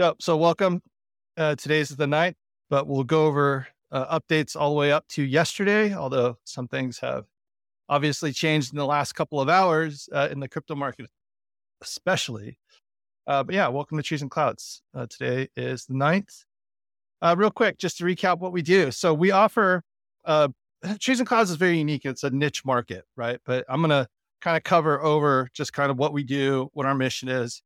So, so welcome. Uh, today's the ninth, but we'll go over uh, updates all the way up to yesterday, although some things have obviously changed in the last couple of hours uh, in the crypto market, especially. Uh, but yeah, welcome to Trees and Clouds. Uh, today is the ninth. Uh, real quick, just to recap what we do. So we offer uh, Trees and Clouds is very unique. It's a niche market, right? But I'm going to kind of cover over just kind of what we do, what our mission is,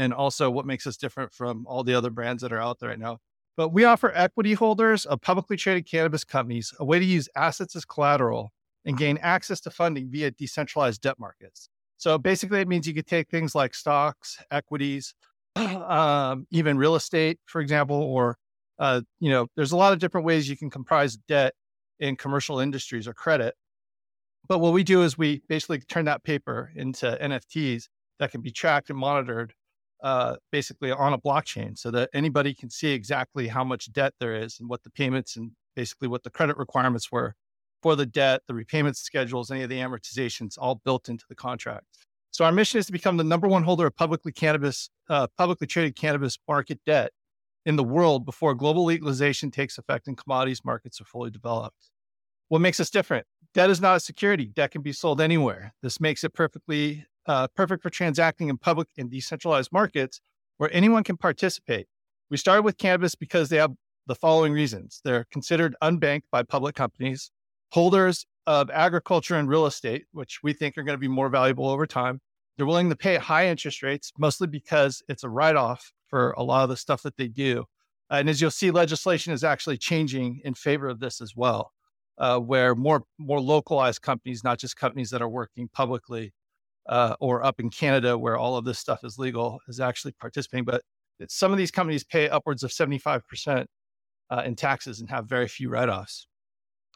and also what makes us different from all the other brands that are out there right now. But we offer equity holders of publicly traded cannabis companies a way to use assets as collateral and gain access to funding via decentralized debt markets. So basically, it means you could take things like stocks, equities, um, even real estate, for example, or uh, you know, there's a lot of different ways you can comprise debt in commercial industries or credit. But what we do is we basically turn that paper into NFTs that can be tracked and monitored uh, basically on a blockchain so that anybody can see exactly how much debt there is and what the payments and basically what the credit requirements were for the debt, the repayment schedules, any of the amortizations, all built into the contract. So our mission is to become the number one holder of publicly cannabis, uh, publicly traded cannabis market debt in the world before global legalization takes effect and commodities markets are fully developed. What makes us different? Debt is not a security. Debt can be sold anywhere. This makes it perfectly uh, perfect for transacting in public and decentralized markets where anyone can participate. We started with cannabis because they have the following reasons. They're considered unbanked by public companies, holders of agriculture and real estate, which we think are going to be more valuable over time. They're willing to pay high interest rates, mostly because it's a write off for a lot of the stuff that they do. And as you'll see, legislation is actually changing in favor of this as well, uh, where more more localized companies, not just companies that are working publicly, uh, or up in Canada where all of this stuff is legal, is actually participating. But some of these companies pay upwards of 75% uh, in taxes and have very few write offs.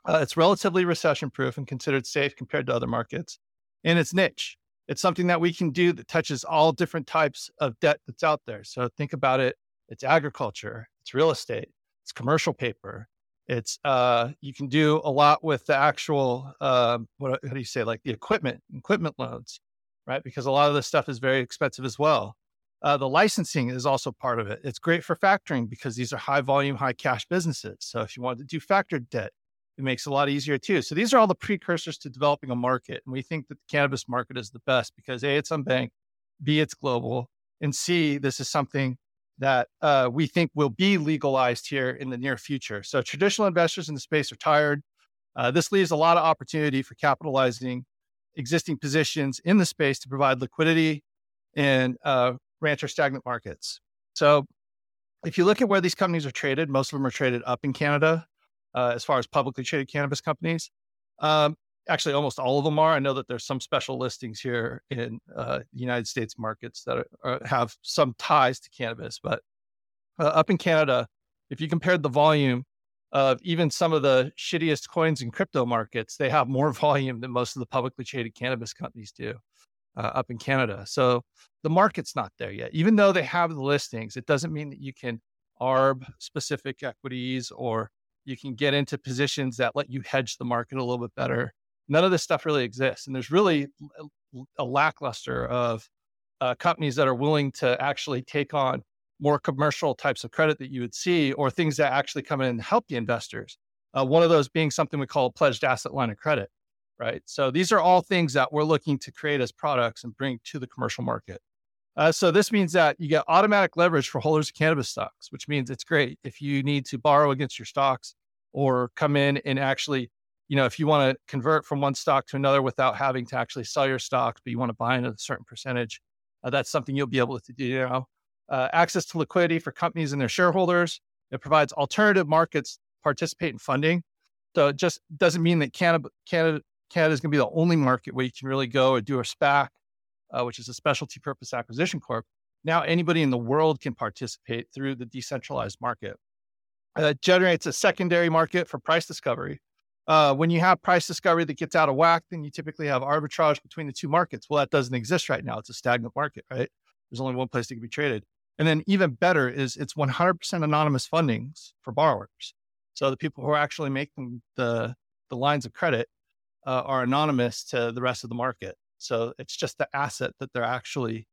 Uh, it's relatively recession proof and considered safe compared to other markets. And it's niche. It's something that we can do that touches all different types of debt that's out there. So think about it it's agriculture, it's real estate, it's commercial paper. It's uh, you can do a lot with the actual uh, what how do you say like the equipment equipment loans right? Because a lot of this stuff is very expensive as well. Uh, the licensing is also part of it. It's great for factoring because these are high volume, high cash businesses. So if you want to do factored debt, it makes it a lot easier too. So these are all the precursors to developing a market. And we think that the cannabis market is the best because A, it's unbanked, B, it's global, and C, this is something that uh, we think will be legalized here in the near future. So traditional investors in the space are tired. Uh, this leaves a lot of opportunity for capitalizing existing positions in the space to provide liquidity in uh, rancher stagnant markets. So, if you look at where these companies are traded, most of them are traded up in Canada uh, as far as publicly traded cannabis companies. Um, actually, almost all of them are. I know that there's some special listings here in uh, United States markets that are, are, have some ties to cannabis, but uh, up in Canada, if you compared the volume of even some of the shittiest coins in crypto markets, they have more volume than most of the publicly traded cannabis companies do uh, up in Canada. So the market's not there yet. Even though they have the listings, it doesn't mean that you can ARB specific equities or you can get into positions that let you hedge the market a little bit better. None of this stuff really exists. And there's really a lackluster of uh, companies that are willing to actually take on more commercial types of credit that you would see, or things that actually come in and help the investors. Uh, one of those being something we call a pledged asset line of credit, right? So these are all things that we're looking to create as products and bring to the commercial market. Uh, so this means that you get automatic leverage for holders of cannabis stocks, which means it's great if you need to borrow against your stocks or come in and actually, you know, if you want to convert from one stock to another without having to actually sell your stocks, but you want to buy in a certain percentage, uh, that's something you'll be able to do now uh, access to liquidity for companies and their shareholders. It provides alternative markets participate in funding. So it just doesn't mean that Canada, Canada, Canada is going to be the only market where you can really go or do a SPAC, uh, which is a specialty purpose acquisition corp. Now anybody in the world can participate through the decentralized market. Uh, generates a secondary market for price discovery. Uh, when you have price discovery that gets out of whack, then you typically have arbitrage between the two markets. Well, that doesn't exist right now. It's a stagnant market, right? There's only one place that can be traded. And then even better is it's 100% anonymous fundings for borrowers. So the people who are actually making the, the lines of credit uh, are anonymous to the rest of the market. So it's just the asset that they're actually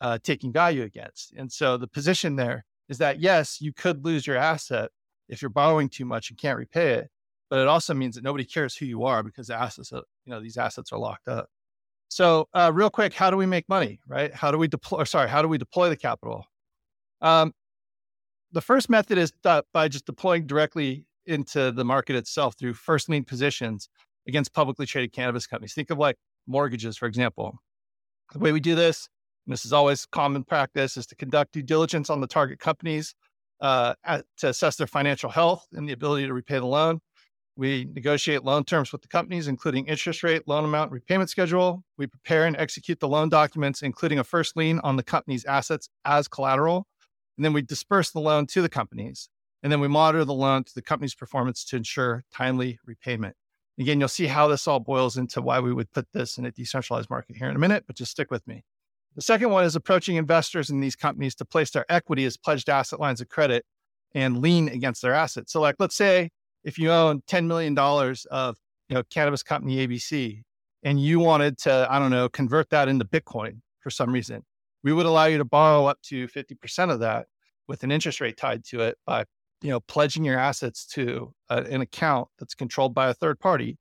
uh, taking value against. And so the position there is that yes, you could lose your asset if you're borrowing too much and can't repay it, but it also means that nobody cares who you are because the assets, are, you know, these assets are locked up. So, uh, real quick, how do we make money, right? How do we deploy? Sorry, how do we deploy the capital? Um, the first method is by just deploying directly into the market itself through first lien positions against publicly traded cannabis companies. Think of like mortgages, for example. The way we do this, and this is always common practice, is to conduct due diligence on the target companies uh, at, to assess their financial health and the ability to repay the loan. We negotiate loan terms with the companies, including interest rate, loan amount, repayment schedule. We prepare and execute the loan documents, including a first lien on the company's assets as collateral. And then we disperse the loan to the companies. And then we monitor the loan to the company's performance to ensure timely repayment. Again, you'll see how this all boils into why we would put this in a decentralized market here in a minute, but just stick with me. The second one is approaching investors in these companies to place their equity as pledged asset lines of credit and lean against their assets. So, like, let's say if you own $10 million of you know, cannabis company ABC and you wanted to, I don't know, convert that into Bitcoin for some reason, we would allow you to borrow up to 50% of that with an interest rate tied to it by, you know, pledging your assets to an account that's controlled by a third party.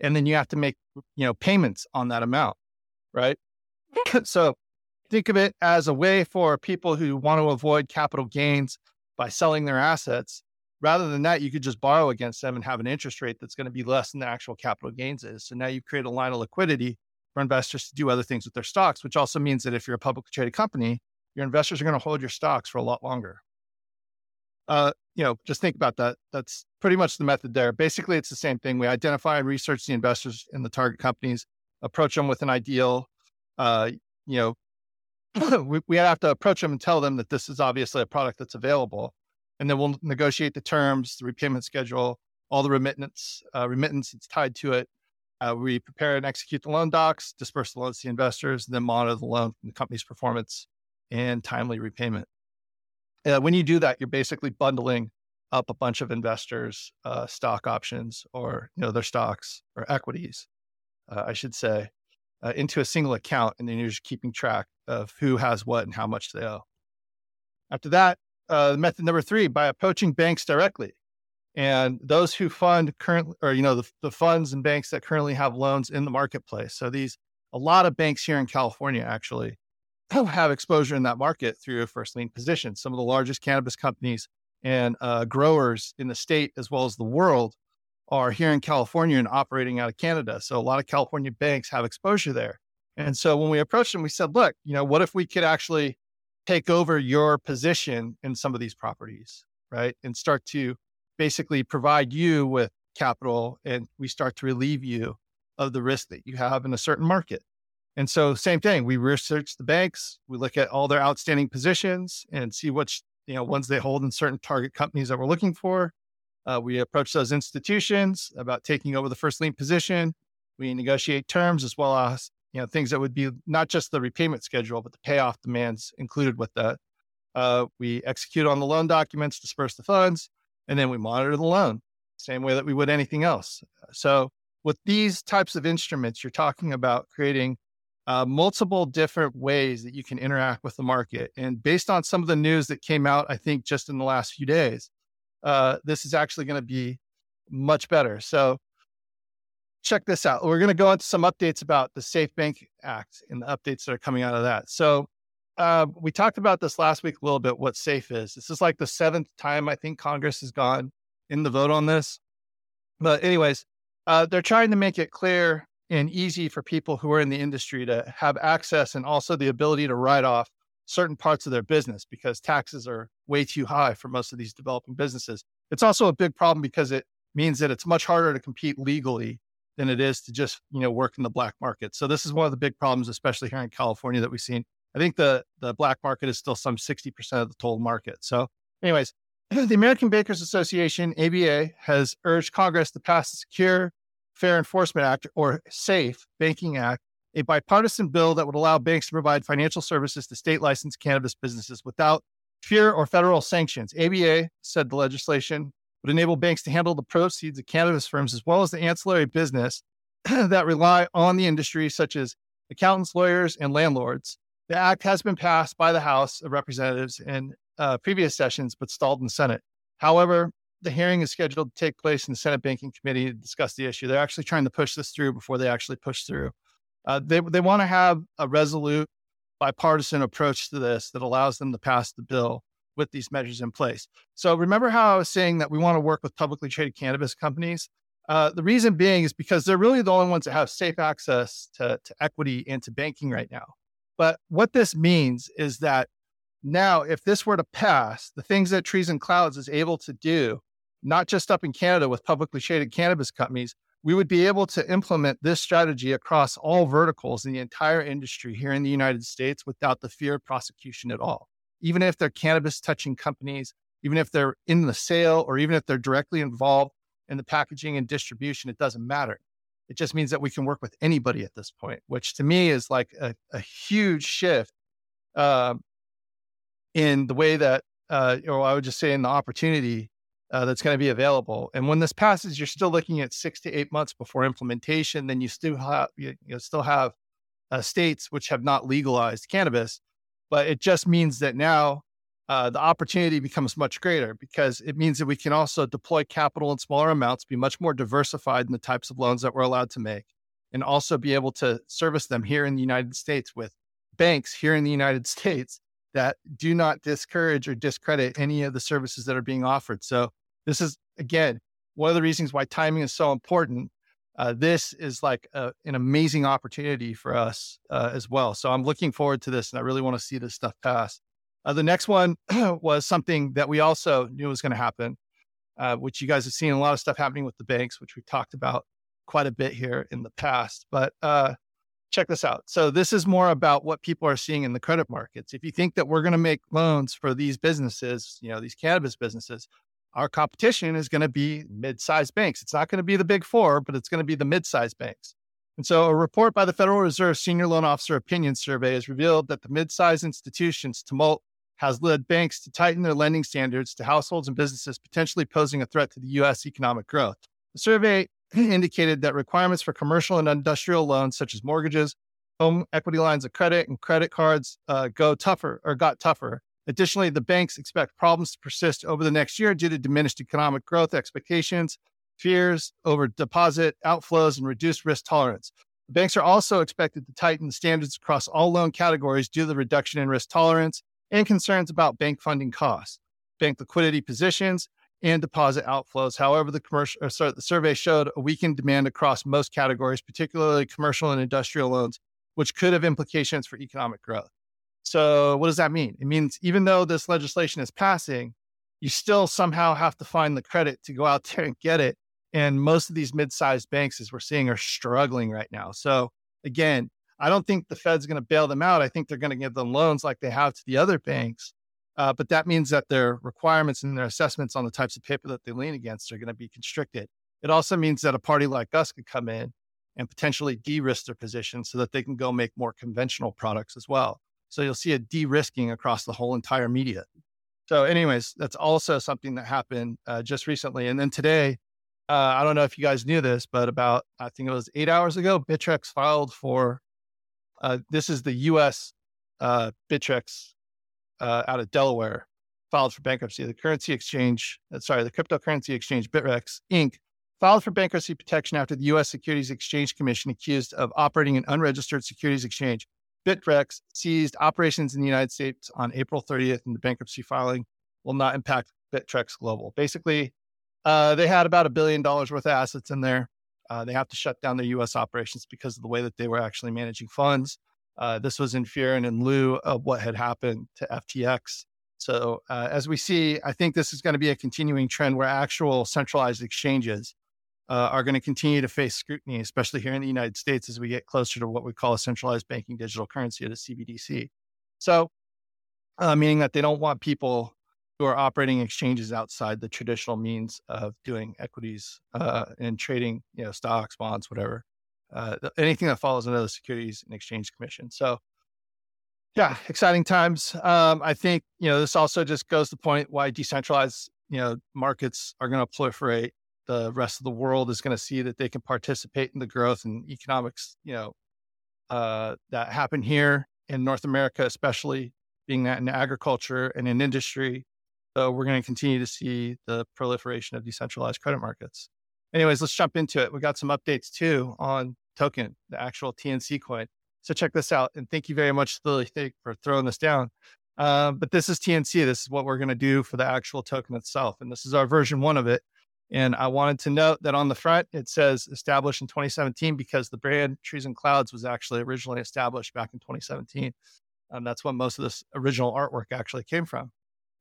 And then you have to make, you know, payments on that amount. Right. so think of it as a way for people who want to avoid capital gains by selling their assets rather than that, you could just borrow against them and have an interest rate that's going to be less than the actual capital gains is. So now you create a line of liquidity for investors to do other things with their stocks, which also means that if you're a publicly traded company, your investors are going to hold your stocks for a lot longer. Uh, you know, just think about that. That's pretty much the method there. Basically, it's the same thing. We identify and research the investors in the target companies, approach them with an ideal. Uh, you know, we, we have to approach them and tell them that this is obviously a product that's available and then we'll negotiate the terms, the repayment schedule, all the remittance uh, remittance that's tied to it. Uh, we prepare and execute the loan docs, disperse the loans to the investors, and then monitor the loan the company's performance and timely repayment. Uh, when you do that, you're basically bundling up a bunch of investors' uh, stock options or you know their stocks or equities, uh, I should say, uh, into a single account, and then you're just keeping track of who has what and how much they owe. After that, uh, method number three by approaching banks directly and those who fund current or you know the, the funds and banks that currently have loans in the marketplace. So these a lot of banks here in california actually have exposure in that market through a first lien position. Some of the largest cannabis companies and uh, growers in the state as well as the world are here in california and operating out of canada. So a lot of california banks have exposure there. And so when we approached them we said look you know what if we could actually take over your position in some of these properties, right? And start to basically provide you with capital and we start to relieve you of the risk that you have in a certain market. And so same thing, we research the banks, we look at all their outstanding positions and see which, you know, ones they hold in certain target companies that we're looking for. Uh, we approach those institutions about taking over the first lien position. We negotiate terms as well as you know things that would be not just the repayment schedule but the payoff demands included with that uh, we execute on the loan documents disperse the funds and then we monitor the loan same way that we would anything else so with these types of instruments you're talking about creating uh, multiple different ways that you can interact with the market and based on some of the news that came out i think just in the last few days uh, this is actually going to be much better so check this out. We're going to go into some updates about the Safe Bank Act and the updates that are coming out of that. So, uh, we talked about this last week a little bit what SAFE is. This is like the seventh time I think Congress has gone in the vote on this. But, anyways, uh, they're trying to make it clear and easy for people who are in the industry to have access and also the ability to write off certain parts of their business because taxes are way too high for most of these developing businesses. It's also a big problem because it means that it's much harder to compete legally than it is to just you know work in the black market. So this is one of the big problems, especially here in California, that we've seen. I think the the black market is still some sixty percent of the total market. So, anyways, the American Bankers Association (ABA) has urged Congress to pass the Secure, Fair Enforcement Act, or SAFE Banking Act, a bipartisan bill that would allow banks to provide financial services to state licensed cannabis businesses without fear or federal sanctions. ABA said the legislation would enable banks to handle the proceeds of cannabis firms as well as the ancillary business that rely on the industry, such as accountants, lawyers, and landlords. The act has been passed by the House of Representatives in uh, previous sessions, but stalled in the Senate. However, the hearing is scheduled to take place in the Senate Banking Committee to discuss the issue. They're actually trying to push this through before they actually push through. Uh, they they want to have a resolute, bipartisan approach to this that allows them to pass the bill with these measures in place. So remember how I was saying that we want to work with publicly traded cannabis companies? Uh, the reason being is because they're really the only ones that have safe access to, to equity and to banking right now. But what this means is that now, if this were to pass, the things that Trees and Clouds is able to do not just up in Canada with publicly traded cannabis companies, we would be able to implement this strategy across all verticals in the entire industry here in the United States without the fear of prosecution at all. Even if they're cannabis touching companies, even if they're in the sale, or even if they're directly involved in the packaging and distribution, it doesn't matter. It just means that we can work with anybody at this point, which to me is like a, a huge shift uh, in the way that, uh, or I would just say in the opportunity uh, that's going to be available. And when this passes, you're still looking at six to eight months before implementation. Then you still have you, you still have uh, states which have not legalized cannabis, but it just means that now uh, the opportunity becomes much greater because it means that we can also deploy capital in smaller amounts, be much more diversified in the types of loans that we're allowed to make, and also be able to service them here in the United States with banks here in the United States that do not discourage or discredit any of the services that are being offered. So this is, again, one of the reasons why timing is so important. Uh, this is like a, an amazing opportunity for us uh, as well. So I'm looking forward to this and I really want to see this stuff pass. Uh, the next one was something that we also knew was going to happen, uh, which you guys have seen a lot of stuff happening with the banks, which we've talked about quite a bit here in the past. But uh, check this out. So this is more about what people are seeing in the credit markets. If you think that we're going to make loans for these businesses, you know, these cannabis businesses, our competition is going to be mid-sized banks. It's not going to be the big four, but it's going to be the mid-sized banks. And so a report by the Federal Reserve Senior Loan Officer Opinion Survey has revealed that the mid-sized institutions tumult has led banks to tighten their lending standards to households and businesses, potentially posing a threat to the U.S. economic growth. The survey indicated that requirements for commercial and industrial loans, such as mortgages, home equity lines of credit, and credit cards, uh, go tougher or got tougher Additionally, the banks expect problems to persist over the next year due to diminished economic growth expectations, fears over deposit outflows, and reduced risk tolerance. Banks are also expected to tighten standards across all loan categories due to the reduction in risk tolerance and concerns about bank funding costs, bank liquidity positions, and deposit outflows. However, the commercial sorry, the survey showed a weakened demand across most categories, particularly commercial and industrial loans, which could have implications for economic growth. So, what does that mean? It means even though this legislation is passing, you still somehow have to find the credit to go out there and get it. And most of these mid sized banks, as we're seeing, are struggling right now. So, again, I don't think the Fed's going to bail them out. I think they're going to give them loans like they have to the other banks. Uh, but that means that their requirements and their assessments on the types of paper that they lean against are going to be constricted. It also means that a party like us could come in and potentially de risk their position so that they can go make more conventional products as well. So you'll see a de risking across the whole entire media. So, anyways, that's also something that happened uh, just recently. And then today, uh, I don't know if you guys knew this, but about, I think it was eight hours ago, Bittrex filed for uh, this is the US uh, Bittrex uh, out of Delaware, filed for bankruptcy. The currency exchange, uh, sorry, the cryptocurrency exchange Bittrex Inc. filed for bankruptcy protection after the US Securities Exchange Commission accused of operating an unregistered securities exchange Bittrex seized operations in the United States on April 30th, and the bankruptcy filing will not impact Bittrex Global. Basically, uh, they had about a billion dollars worth of assets in there. Uh, they have to shut down their U.S. operations because of the way that they were actually managing funds. Uh, this was in fear and in lieu of what had happened to FTX. So, uh, as we see, I think this is going to be a continuing trend where actual centralized exchanges uh, are going to continue to face scrutiny, especially here in the United States as we get closer to what we call a centralized banking digital currency, a CBDC. So, uh, meaning that they don't want people who are operating exchanges outside the traditional means of doing equities uh, and trading, you know, stocks, bonds, whatever, uh, anything that falls under the Securities and Exchange Commission. So, yeah, exciting times. Um, I think you know this also just goes to point why decentralized you know markets are going to proliferate the rest of the world is going to see that they can participate in the growth and economics, you know, uh, that happen here in North America, especially being that in agriculture and in industry. So we're going to continue to see the proliferation of decentralized credit markets. Anyways, let's jump into it. We got some updates too on token, the actual TNC coin. So check this out. And thank you very much, Lily, for throwing this down. Uh, but this is TNC. This is what we're going to do for the actual token itself. And this is our version one of it. And I wanted to note that on the front, it says established in 2017 because the brand Trees and Clouds was actually originally established back in 2017. And that's when most of this original artwork actually came from.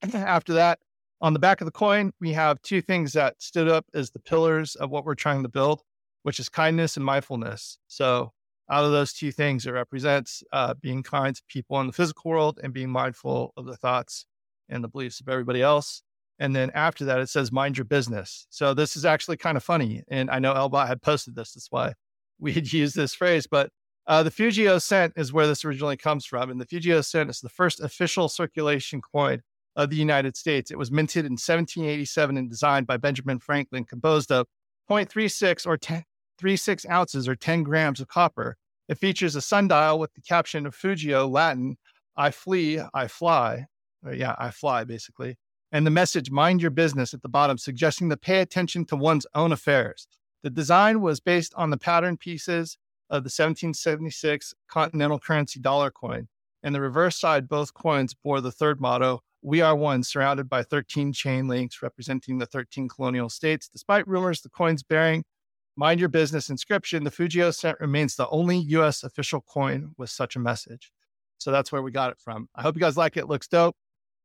After that, on the back of the coin, we have two things that stood up as the pillars of what we're trying to build, which is kindness and mindfulness. So, out of those two things, it represents uh, being kind to people in the physical world and being mindful of the thoughts and the beliefs of everybody else. And then after that, it says, mind your business. So, this is actually kind of funny. And I know Elbot had posted this. That's why we had used this phrase. But uh, the Fugio cent is where this originally comes from. And the Fugio cent is the first official circulation coin of the United States. It was minted in 1787 and designed by Benjamin Franklin, composed of 0.36 or 10, 36 ounces or 10 grams of copper. It features a sundial with the caption of Fugio, Latin, I flee, I fly. Or, yeah, I fly, basically. And the message, mind your business at the bottom, suggesting to pay attention to one's own affairs. The design was based on the pattern pieces of the 1776 continental currency dollar coin. And the reverse side, both coins bore the third motto, we are one, surrounded by 13 chain links representing the 13 colonial states. Despite rumors the coin's bearing mind your business inscription, the Fugio cent remains the only US official coin with such a message. So that's where we got it from. I hope you guys like it. it looks dope.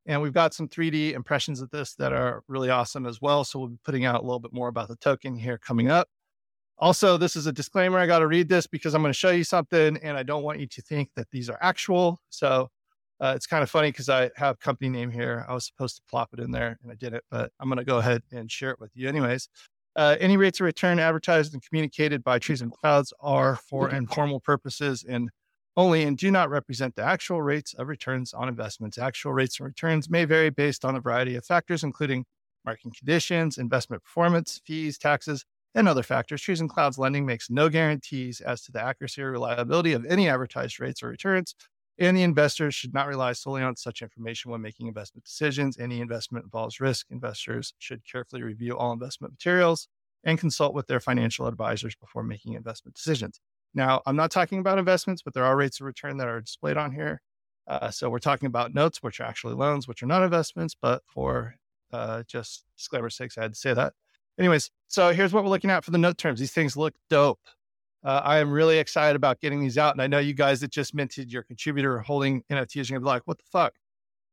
And we've got some 3D impressions of this that are really awesome as well. So we'll be putting out a little bit more about the token here coming up. Also, this is a disclaimer. I got to read this because I'm going to show you something and I don't want you to think that these are actual. So uh, it's kind of funny because I have company name here. I was supposed to plop it in there and I did it, but I'm going to go ahead and share it with you anyways. Uh, any rates of return advertised and communicated by Trees and Clouds are for informal purposes and only and do not represent the actual rates of returns on investments. Actual rates and returns may vary based on a variety of factors, including market conditions, investment performance, fees, taxes, and other factors. Trees and Clouds lending makes no guarantees as to the accuracy or reliability of any advertised rates or returns and the investors should not rely solely on such information when making investment decisions. Any investment involves risk. Investors should carefully review all investment materials and consult with their financial advisors before making investment decisions. Now, I'm not talking about investments, but there are rates of return that are displayed on here. Uh, so we're talking about notes, which are actually loans, which are not investments, but for uh, just disclaimer sakes, I had to say that. Anyways, so here's what we're looking at for the note terms. These things look dope. Uh, I am really excited about getting these out. And I know you guys that just minted your contributor holding NFTs are going to be like, what the fuck?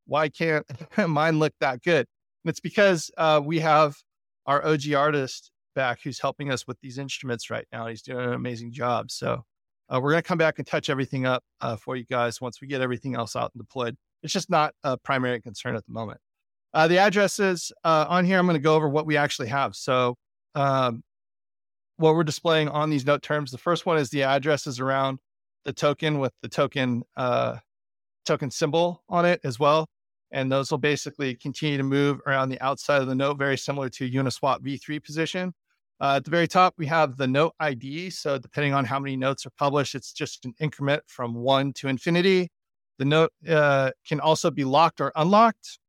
Why can't mine look that good? And it's because uh, we have our OG artist back who's helping us with these instruments right now. He's doing an amazing job. So uh, we're going to come back and touch everything up uh, for you guys once we get everything else out and deployed. It's just not a primary concern at the moment. Uh, the addresses uh, on here, I'm going to go over what we actually have. So um, what we're displaying on these note terms. The first one is the addresses around the token with the token uh, token symbol on it as well. And those will basically continue to move around the outside of the note, very similar to Uniswap v3 position. Uh, at the very top, we have the note ID. So depending on how many notes are published, it's just an increment from one to infinity. The note uh, can also be locked or unlocked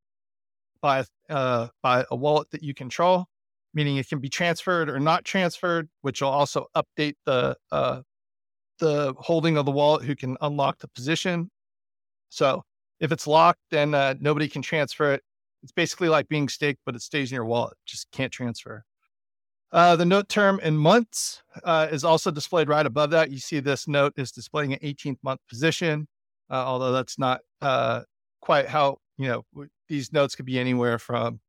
by uh, by a wallet that you control meaning it can be transferred or not transferred, which will also update the uh, the holding of the wallet who can unlock the position. So if it's locked, then uh, nobody can transfer it. It's basically like being staked, but it stays in your wallet, just can't transfer. Uh, the note term in months uh, is also displayed right above that. You see this note is displaying an 18th month position, uh, although that's not uh, quite how, you know, these notes could be anywhere from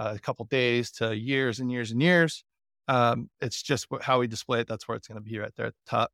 a couple days to years and years and years. Um, it's just how we display it. That's where it's going to be right there at the top.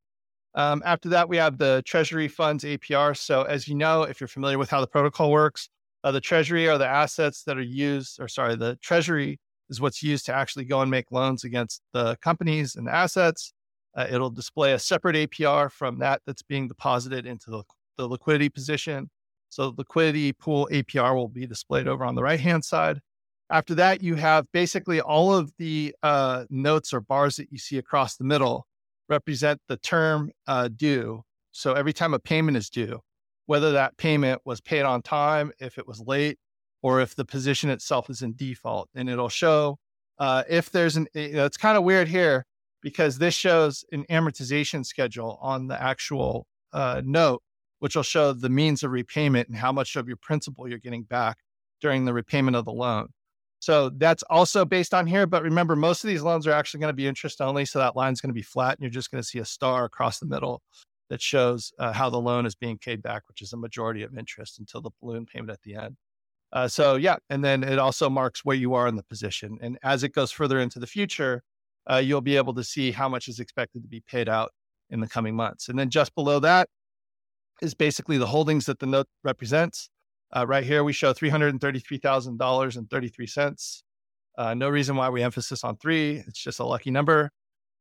Um, after that, we have the Treasury Funds APR. So, as you know, if you're familiar with how the protocol works, uh, the Treasury are the assets that are used, or sorry, the Treasury is what's used to actually go and make loans against the companies and the assets. Uh, it'll display a separate APR from that that's being deposited into the, the liquidity position. So, the liquidity pool APR will be displayed over on the right hand side. After that, you have basically all of the uh, notes or bars that you see across the middle represent the term uh, due. So every time a payment is due. whether that payment was paid on time, if it was late, or if the position itself is in default. And it'll show uh, if there's an, you know, it's kind of weird here because this shows an amortization schedule on the actual uh, note, which will show the means of repayment and how much of your principal you're getting back during the repayment of the loan. So that's also based on here. But remember, most of these loans are actually going to be interest only. So that line's going to be flat and you're just going to see a star across the middle that shows uh, how the loan is being paid back, which is a majority of interest until the balloon payment at the end. Uh, so yeah, and then it also marks where you are in the position. And as it goes further into the future, uh, you'll be able to see how much is expected to be paid out in the coming months. And then just below that is basically the holdings that the note represents. Uh, right here, we show $333,000 uh, no reason why we emphasis on three. It's just a lucky number.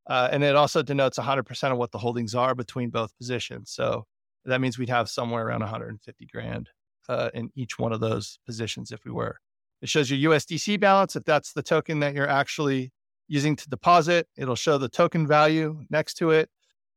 Uh, and it also denotes 100% of what the holdings are between both positions. So that means we'd have somewhere around 150 grand uh, in each one of those positions if we were. It shows your USDC balance. If that's the token that you're actually using to deposit, it'll show the token value next to it,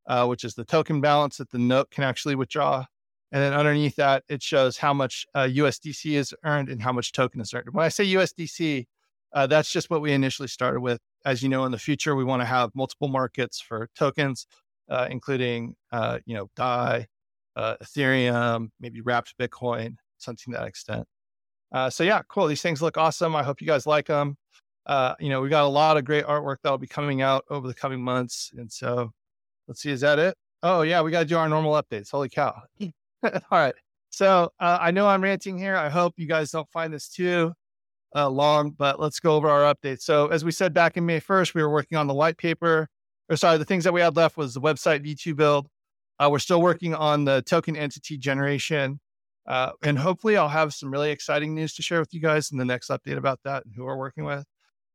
uh, which is the token balance that the note can actually withdraw. And then underneath that, it shows how much uh, USDC is earned and how much token is earned. When I say USDC, uh, that's just what we initially started with. As you know, in the future, we want to have multiple markets for tokens, uh, including, uh, you know, DAI, uh, Ethereum, maybe wrapped Bitcoin, something to that extent. Uh, so yeah, cool. These things look awesome. I hope you guys like them. You know, we got a lot of great artwork that'll be coming out over the coming months. And so let's see, is that it? Oh yeah, we got to do our normal updates. Holy cow. All right. So I know I'm ranting here. I hope you guys don't find this too uh, long, but let's go over our updates. So, as we said back in May 1st, we were working on the white paper, or sorry, the things that we had left was the website V2 build. Uh, we're still working on the token entity generation. Uh, and hopefully, I'll have some really exciting news to share with you guys in the next update about that and who we're working with.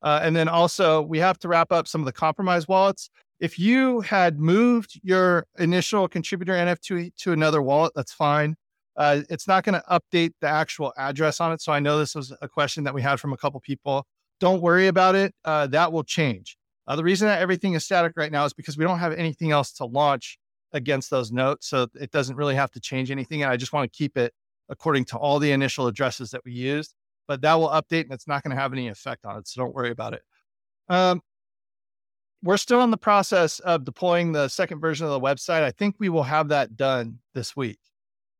Uh, and then also, we have to wrap up some of the compromise wallets. If you had moved your initial contributor NFT to another wallet, that's fine. Uh, it's not going to update the actual address on it. So I know this was a question that we had from a couple people. Don't worry about it. Uh, that will change. Uh, the reason that everything is static right now is because we don't have anything else to launch against those notes. So it doesn't really have to change anything. And I just want to keep it according to all the initial addresses that we used. But that will update and it's not going to have any effect on it. So don't worry about it. Um, we're still in the process of deploying the second version of the website. I think we will have that done this week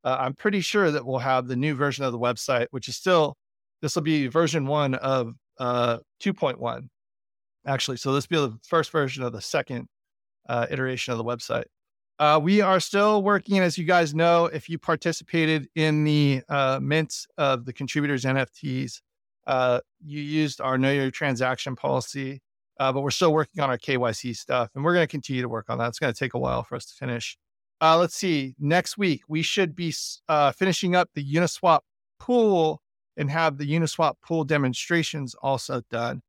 uh, I'm pretty sure that we'll have the new version of the website, which is still, this will be version one of uh, 2.1, actually. So this will be the first version of the second uh, iteration of the website. Uh, we are still working, as you guys know, if you participated in the uh, mint of the contributors NFTs, uh, you used our know your transaction policy, but we're still working on our KYC stuff and we're going to continue to work on that. It's going to take a while for us to finish. Uh, let's see. Next week, we should be uh, finishing up the Uniswap pool and have the Uniswap pool demonstrations also done.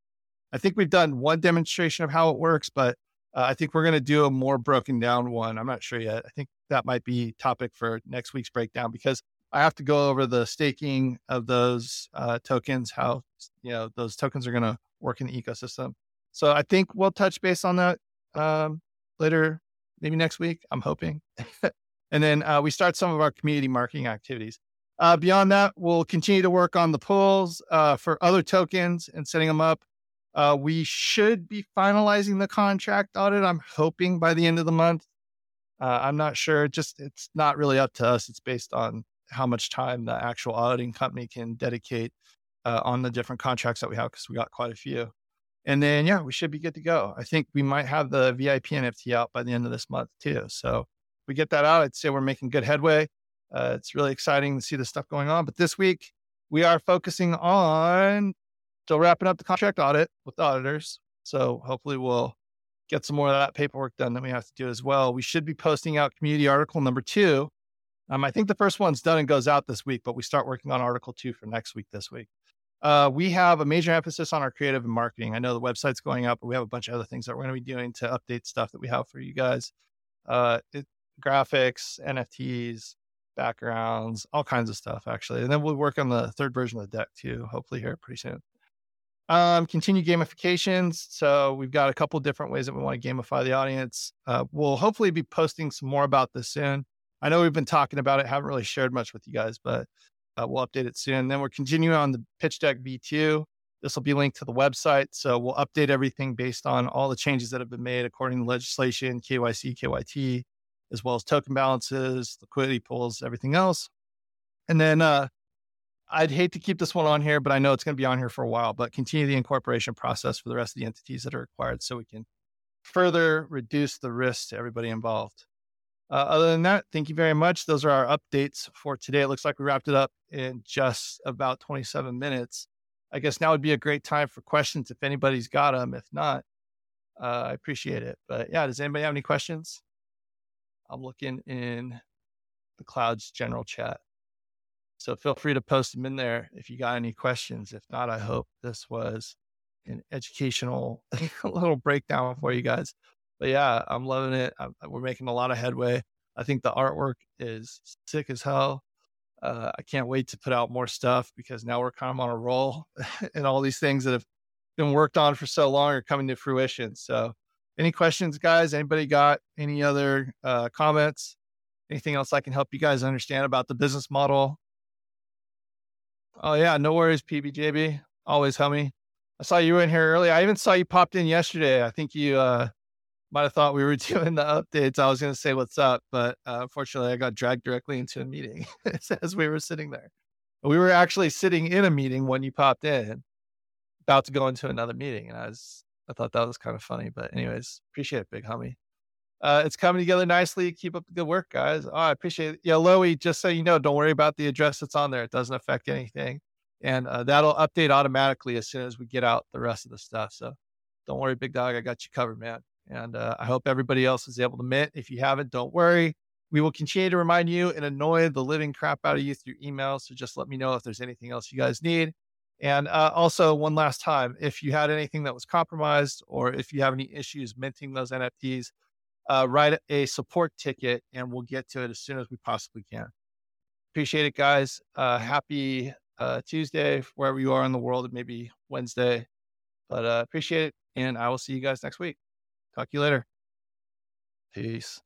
I think we've done one demonstration of how it works, but uh, I think we're going to do a more broken down one. I'm not sure yet. I think that might be topic for next week's breakdown because I have to go over the staking of those uh, tokens, how you know those tokens are going to work in the ecosystem. So I think we'll touch base on that um, later maybe next week. I'm hoping. and then uh, we start some of our community marketing activities. Uh, beyond that, we'll continue to work on the pools uh, for other tokens and setting them up. Uh, we should be finalizing the contract audit. I'm hoping by the end of the month. Uh, I'm not sure. Just it's not really up to us. It's based on how much time the actual auditing company can dedicate uh, on the different contracts that we have because we got quite a few. And then, yeah, we should be good to go. I think we might have the VIP NFT out by the end of this month too. So we get that out. I'd say we're making good headway. Uh, it's really exciting to see the stuff going on. But this week, we are focusing on still wrapping up the contract audit with auditors. So hopefully, we'll get some more of that paperwork done that we have to do as well. We should be posting out community article number two. Um, I think the first one's done and goes out this week, but we start working on article two for next week this week. Uh, we have a major emphasis on our creative and marketing. I know the website's going up, but we have a bunch of other things that we're going to be doing to update stuff that we have for you guys. Uh, it, graphics, NFTs, backgrounds, all kinds of stuff actually. And then we'll work on the third version of the deck too, hopefully here pretty soon. Um, continue gamifications. So we've got a couple different ways that we want to gamify the audience. Uh, we'll hopefully be posting some more about this soon. I know we've been talking about it, haven't really shared much with you guys, but uh, we'll update it soon. Then we're continuing on the pitch deck V2. This will be linked to the website. So we'll update everything based on all the changes that have been made according to legislation, KYC, KYT, as well as token balances, liquidity pools, everything else. And then uh, I'd hate to keep this one on here, but I know it's going to be on here for a while, but continue the incorporation process for the rest of the entities that are required so we can further reduce the risk to everybody involved. Uh, other than that, thank you very much. Those are our updates for today. It looks like we wrapped it up in just about 27 minutes. I guess now would be a great time for questions if anybody's got them. If not, uh, I appreciate it. But yeah, does anybody have any questions? I'm looking in the clouds general chat. So feel free to post them in there if you got any questions. If not, I hope this was an educational little breakdown for you guys. But yeah, I'm loving it. I'm, we're making a lot of headway. I think the artwork is sick as hell. Uh, I can't wait to put out more stuff because now we're kind of on a roll and all these things that have been worked on for so long are coming to fruition. So, any questions, guys? Anybody got any other uh, comments? Anything else I can help you guys understand about the business model? Oh, yeah, no worries, PBJB. Always hummy. I saw you in here early. I even saw you popped in yesterday. I think you uh, might have thought we were doing the updates. I was going to say what's up, but uh, unfortunately, I got dragged directly into a meeting as we were sitting there. We were actually sitting in a meeting when you popped in, about to go into another meeting, and I was I thought that was kind of funny. But anyways, appreciate it, big homie. Uh, it's coming together nicely. Keep up the good work, guys. Oh, I appreciate it. Yeah, Loey, just so you know, don't worry about the address that's on there. It doesn't affect anything. And uh, that'll update automatically as soon as we get out the rest of the stuff. So don't worry, big dog. I got you covered, man. And uh, I hope everybody else is able to mint. If you haven't, don't worry. We will continue to remind you and annoy the living crap out of you through email. So just let me know if there's anything else you guys need. And uh, also, one last time, if you had anything that was compromised or if you have any issues minting those NFTs, uh, write a support ticket and we'll get to it as soon as we possibly can. Appreciate it, guys. Uh, happy uh, Tuesday, wherever you are in the world, maybe Wednesday. But uh, appreciate it. And I will see you guys next week. Talk to you later. Peace.